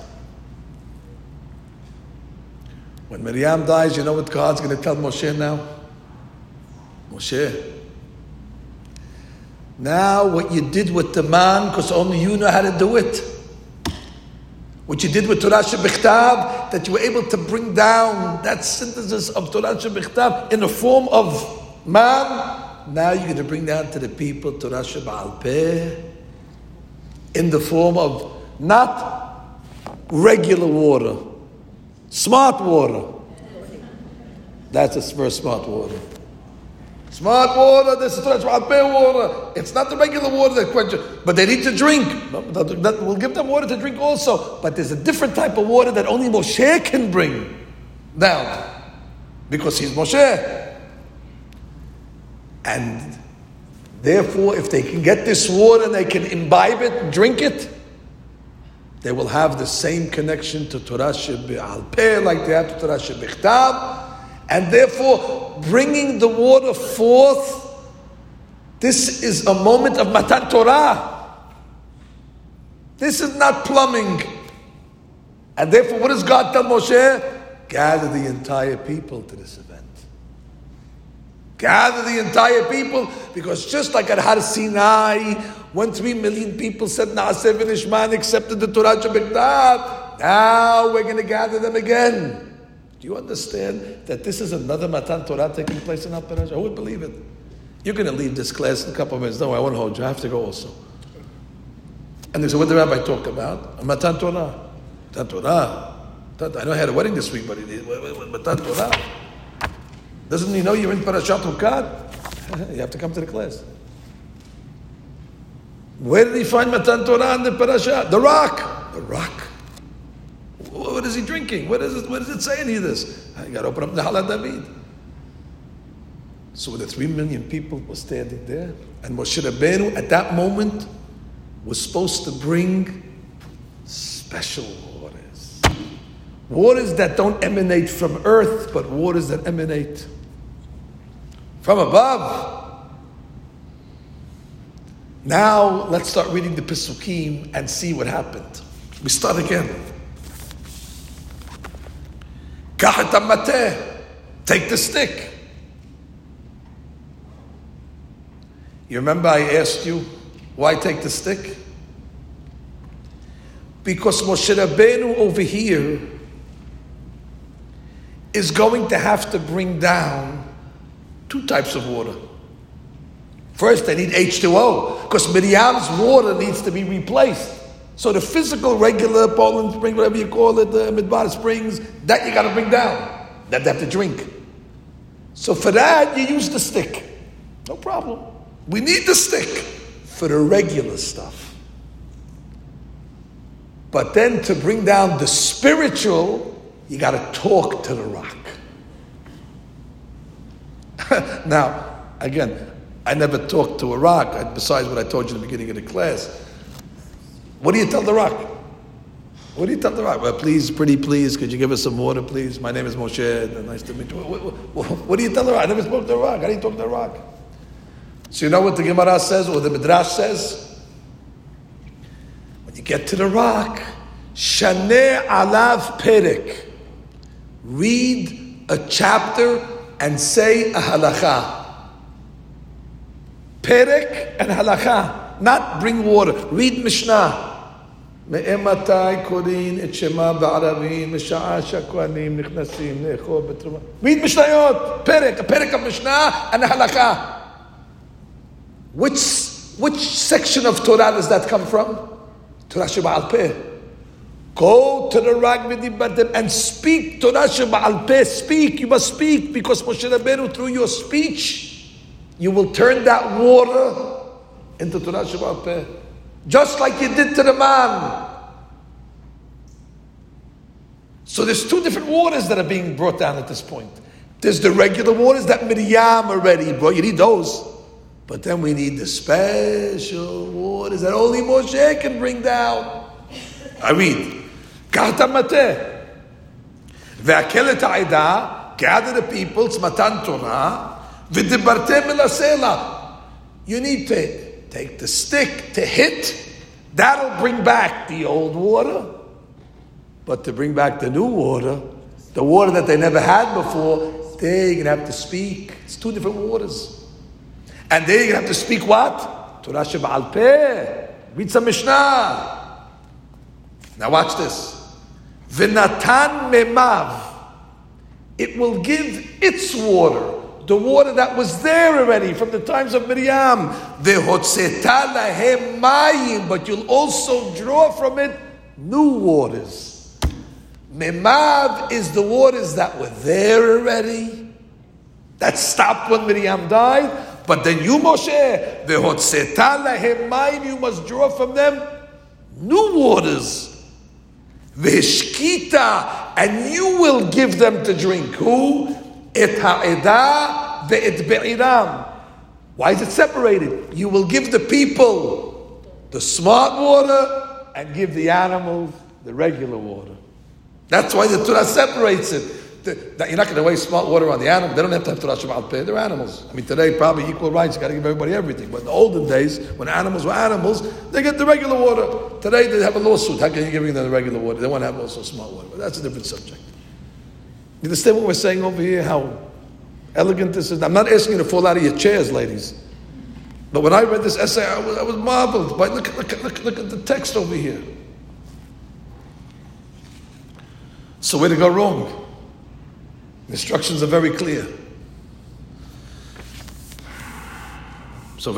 When Miriam dies, you know what God's going to tell Moshe now? Moshe, now what you did with the man, because only you know how to do it. What you did with Torah Shebichtav, that you were able to bring down that synthesis of Torah Shebichtav in the form of man. Now you're going to bring down to the people Torah Sheba'al Peh in the form of not regular water, smart water. That's a first smart water. Smart water, this is Peh water. It's not the regular water that quenches, but they need to drink. We'll give them water to drink also, but there's a different type of water that only Moshe can bring down because he's Moshe. And therefore, if they can get this water and they can imbibe it, drink it, they will have the same connection to Torah Sheba'al Peh like they have to Torah Shebichtav. And therefore, bringing the water forth, this is a moment of Matan Torah. This is not plumbing. And therefore, what does God tell Moshe? Gather the entire people to this event. Gather the entire people, because just like at Har Sinai, when three million people said Naaseh and accepted the Torah Shabbat, now we're going to gather them again. Do you understand that this is another Matan Torah taking place in Al Parasha? Who would believe it? You're going to leave this class in a couple of minutes. No, I won't hold you. I have to go also. And they said, what did the rabbi talk about? A Matan Torah. Matan Torah. I know I had a wedding this week, but it is Matan Torah. Doesn't he know you're in Parashat Chukat? you have to come to the class. Where did he find Matan Torah in the parasha? The rock. The rock. What is he drinking? What is it, it say any of this? I got to open up the Hala David. So the three million people were standing there, and Moshe Rabbeinu at that moment was supposed to bring special waters. Waters that don't emanate from earth, but waters that emanate from above. Now let's start reading the Pesukim and see what happened. We start again. Take the stick. You remember I asked you why take the stick? Because Moshe Rabbeinu over here is going to have to bring down two types of water. First, they need H2O because Miriam's water needs to be replaced. So the physical, regular Poland spring, whatever you call it, uh, the Midbar springs, that you got to bring down. That they have to drink. So for that, you use the stick. No problem. We need the stick for the regular stuff. But then to bring down the spiritual, you got to talk to the rock. now, again, I never talked to a rock, uh, besides what I told you in the beginning of the class. What do you tell the rock? What do you tell the rock? Well, please, pretty please, could you give us some water, please? My name is Moshe. Nice to meet you. What, what, what, do you tell the rock? I never spoke to the rock. Do you talk to the rock? So you know what the Gemara says or the Midrash says? When you get to the rock, Shaneh Alav Perek. Read a chapter and say a halacha. Perek and halacha, not bring water. Read Mishnah. מאימתי קוראים את שמה בערבים משעה שהכהנים נכנסים לאכול בתרומה. read משניות, פרק, פרק המשנה and הלכה. Which, which section of Torah does that come from? Torah Sheba'al Peh. Go to the Rag V'dibatem and speak Torah Sheba'al Peh. Speak, you must speak because Moshe Rabbeinu through your speech you will turn that water into Torah Shabbat Peh. Just like you did to the man. So there's two different waters that are being brought down at this point. There's the regular waters that Miriam already brought. You need those. But then we need the special waters that only Moshe can bring down. I read. Gather the people, Matan Torah. You need to take the stick to hit. That'll bring back the old water. But to bring back the new water, the water that they never had before, they're going to have to speak. It's two different waters. And they're going to have to speak what? Torah Sheba'al Peh. Read some Mishnah. Now watch this. V'natan memav. It will give its water the water that was there already from the times of Miriam. But you'll also draw from it new waters. Memav is the waters that were there already, that stopped when Miriam died. But then you, Moshe, you must draw from them new waters. Veshkita, and you will give them to drink. Who? Et ha'edah ve'et be'iram. Why is it separated? You will give the people the smart water and give the animals the regular water. That's why the Torah separates it. The, you're not going to waste smart water on the animal. They don't have to have Torah Sheba'al Peh. They're animals. I mean, today probably equal rights. You got to give everybody everything. But in the olden days, when animals were animals, they get the regular water. Today they have a lawsuit. How can you give them the regular water? They want to have also smart water. But that's a different subject. You understand what we're saying over here? How elegant this is? I'm not asking you to fall out of your chairs, ladies. But when I read this essay, I was, I was marveled. by look, look, look, look at the text over here. So where to go wrong? The instructions are very clear. So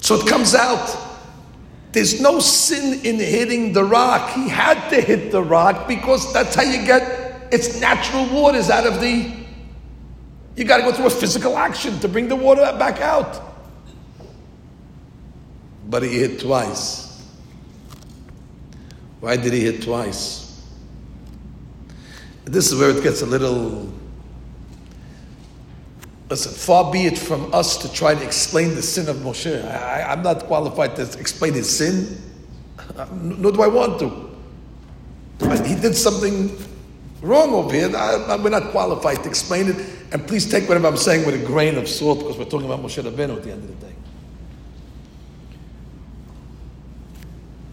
So it comes out there's no sin in hitting the rock. He had to hit the rock because that's how you get its natural waters out of the. You got to go through a physical action to bring the water back out. but he hit twice. Why did he hit twice? This is where it gets a little. Listen, far be it from us to try to explain the sin of Moshe. I, am not qualified to explain his sin, uh, nor do I want to. He did something wrong over here. I, we're not qualified to explain it. And please take whatever I'm saying with a grain of salt because we're talking about Moshe Rabbeinu at the end of the day.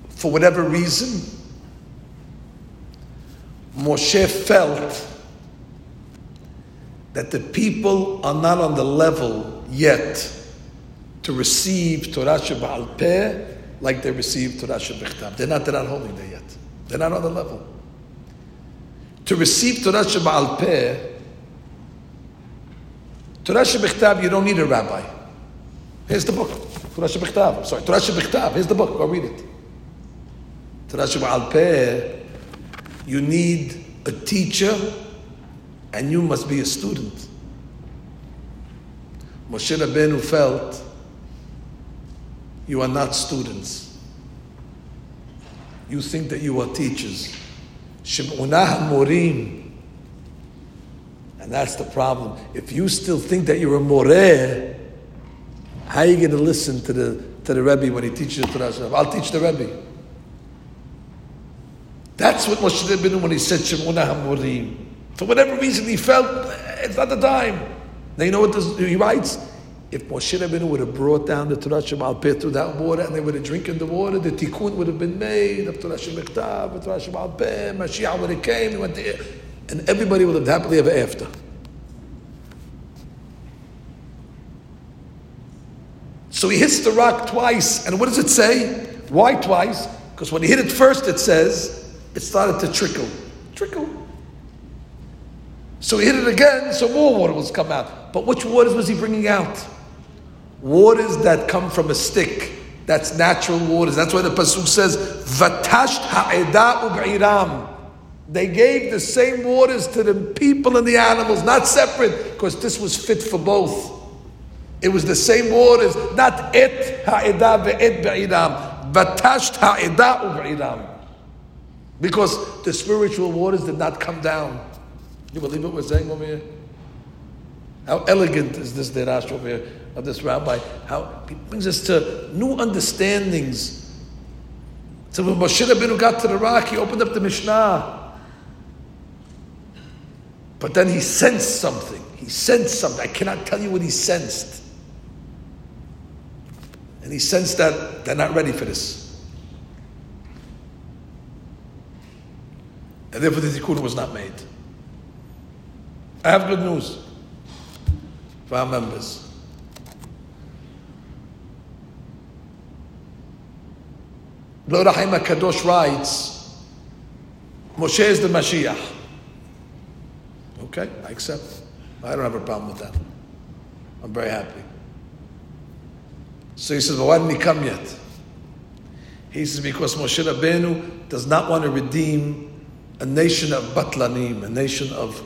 For whatever reason, Moshe felt that the people are not on the level yet to receive Torah Sheba'al Peh like they received Torah Shabbat They're not, they're not holding there yet. They're not on the level. To receive Torah Sheba'al Peh, Torah Shabbat you don't need a rabbi. Here's the book. Torah Shabbat Sorry, Torah Shabbat Here's the book. Go read it. Torah Sheba'al Peh, you need a teacher and you must be a student. Moshe Rabbeinu felt you are not students. You think that you are teachers. Shim'unah morim. And that's the problem. If you still think that you're a moreh, how are you going to listen to the, to the Rebbe when he teaches you Torah? I'll teach the Rebbe. That's what Moshe Rabbeinu when he said Shemona Hamorim. For whatever reason he felt eh, it's not the time. Now you know what this, he writes? If Moshe Rabbeinu would have brought down the Torah Sheba'al Peh through that water and they would have drinking the water, the tikkun would have been made of Torah Shebichtav, Torah Sheba'al Peh, Mashiach would have came, he went there, and everybody would have happily ever after. So he hits the rock twice, and what does it say? Why twice? Because when he hit it first, it says, it started to trickle. Trickle. So he hit it again, so more water was come out. But which waters was he bringing out? Waters that come from a stick. That's natural waters. That's why the Pasuk says, Vatasht ha'eda u'b'iram. They gave the same waters to the people and the animals, not separate, because this was fit for both. It was the same waters, not et ha'eda ve'et be'iram. Vatasht ha'eda u'b'iram. Because the spiritual waters did not come down. You believe what we're saying over here? How elegant is this derash over here of this rabbi? How it brings us to new understandings. So when Moshe Rabbeinu got to the rock, he opened up the Mishnah. But then he sensed something. He sensed something. I cannot tell you what he sensed. And he sensed that they're not ready for this. and therefore the tikkun was not made. I have good news for our members. Lord Haim Kadosh writes, Moshe is the Mashiach. Okay, I accept. I don't have a problem with that. I'm very happy. So he says, but why didn't he come yet? He says, because Moshe Rabbeinu does not want to redeem a nation of batlanim, a nation of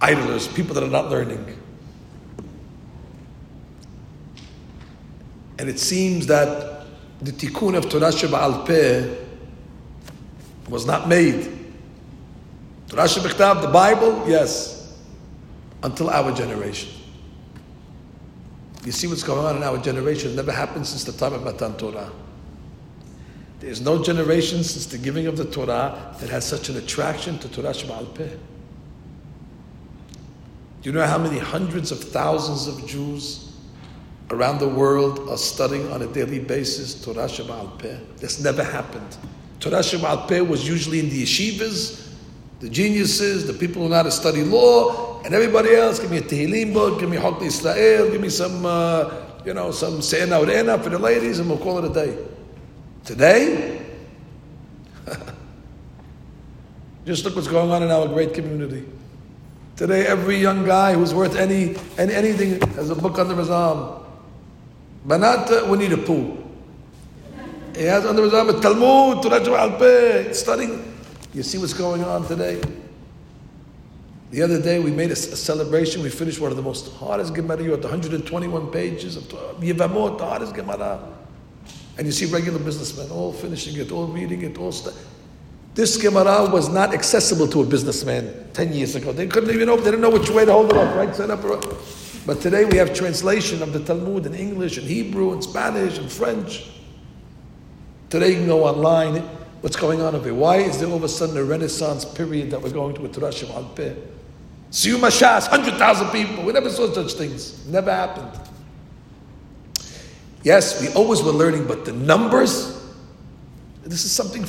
idlers, people that are not learning. And it seems that the tikkun of Torah Sheba'al Peh was not made. Torah Shebichtav, the Bible, yes, until our generation. You see what's going on in our generation. It never happened since the time of Matan Torah. There's no generation since the giving of the Torah that has such an attraction to Torah Sheba'al Peh. Do you know how many hundreds of thousands of Jews around the world are studying on a daily basis Torah Sheba'al Peh? This never happened. Torah Sheba'al Peh was usually in the yeshivas, the geniuses, the people who know how to study law, and everybody else. Give me a Tehillim book, give me Chok Israel, give me some, uh, you know, some Se'ena Urena for the ladies, and we'll call it a day. Today, just look what's going on in our great community. Today, every young guy who's worth any, any anything has a book under his arm. Banat uh, Winnie the Pooh. He has under his arm a Talmud, Torah al studying. You see what's going on today? The other day we made a, a, celebration. We finished one of the most hardest Gemara, you at 121 pages of Yevamot, the hardest Gemara. And you see regular businessmen all finishing it, all reading it, all stuff. This Gemara was not accessible to a businessman 10 years ago. They couldn't even open, they didn't know which way to hold it up, right? Set up. But today we have translation of the Talmud in English and Hebrew and Spanish and French. Today you can go online. What's going on over here? Why is there all of a sudden a renaissance period that we're going to with Rashim al Peh? Siyum Hashas, 100,000 people. We never saw such things. Never happened. Yes, we always were learning, but the numbers, this is something.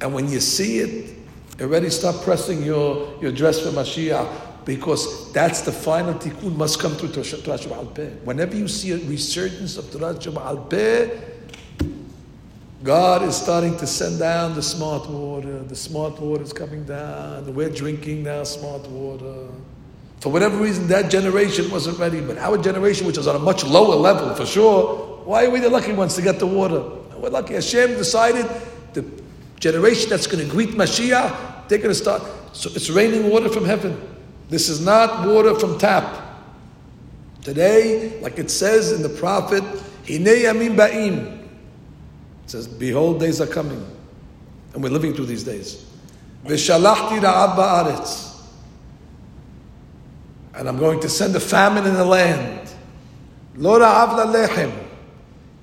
And when you see it, already start pressing your, your dress for Mashiach because that's the final tikkun must come through Torah Al Peh. Whenever you see a resurgence of Torah Al Peh, God is starting to send down the smart water. The smart water is coming down. We're drinking now smart water. For whatever reason, that generation wasn't ready, but our generation, which is on a much lower level for sure, why are we the lucky ones to get the water? We're lucky. Hashem decided the generation that's going to greet Mashiach, they're going to start. So it's raining water from heaven. This is not water from tap. Today, like it says in the prophet, Hinei Yamim Ba'im. It says, Behold, days are coming. And we're living through these days. V'shalachti ra'ab ba'aretz. And I'm going to send a famine in the land. Lo ra'av.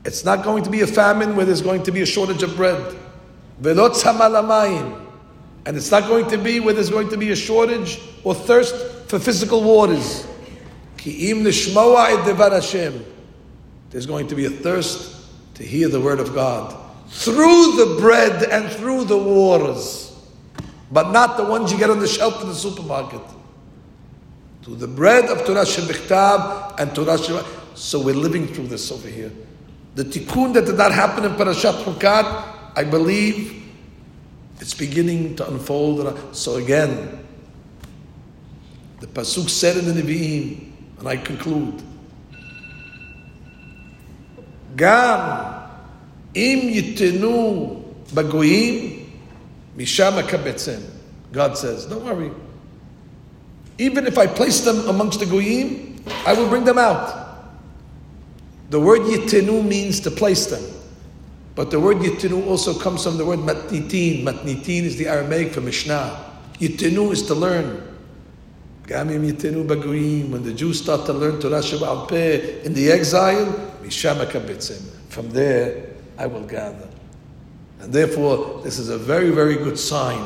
It's not going to be a famine where there's going to be a shortage of bread. And it's not going to be where there's going to be a shortage or thirst for physical waters. There's going to be a thirst to hear the word of God through the bread and through the waters, but not the ones you get on the shelf in the supermarket. To the bread of Torah Shebichtav and Torah Shebach. So we're living through this over here. The tikkun that did not happen in Parashat Chukat, I believe it's beginning to unfold. So again, the Pasuk said in the Nevi'im, and I conclude, גם אם יתנו בגויים, משם אקבצם. God says, don't worry. Even if I place them amongst the goyim, I will bring them out. The word yitinu means to place them. But the word yitinu also comes from the word matnitin. Matnitin is the Aramaic for Mishnah. Yitinu is to learn. Gamim yitinu baguim. When the Jews start to learn Torah Sheba'al Peh in the exile, from there, I will gather. And therefore, this is a very, very good sign.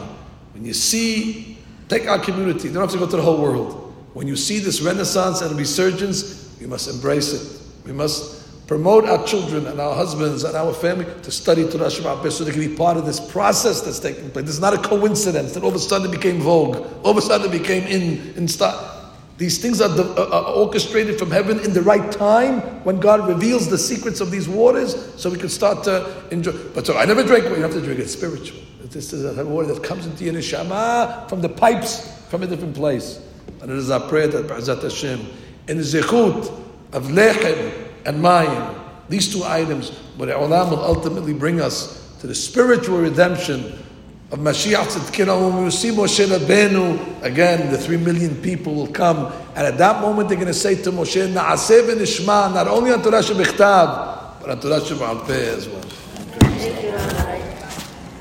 When you see, take our community, you don't have to go to the whole world. When you see this renaissance and resurgence, we must embrace it. We must promote our children and our husbands and our family to study Torah Shabbat so they can be part of this process that's taking place. This is not a coincidence that all of a sudden it became vogue, all of a sudden it became in, in style. These things are, are, orchestrated from heaven in the right time when God reveals the secrets of these waters so we can start to enjoy. But so I never drink, you have to drink it spiritual. This is a water that comes into your neshama from the pipes from a different place. And it is our prayer that Ba'azat Hashem, in the zechut of lechem and mayim, these two items, but Olam will ultimately bring us to the spiritual redemption of Mashiach Tzidkinu, when we see Moshe Rabbeinu, again, the three million people will come, and at that moment they're going to say to Moshe, Na'aseh v'nishma, not only on Torah Shebichtav, but on Torah as well.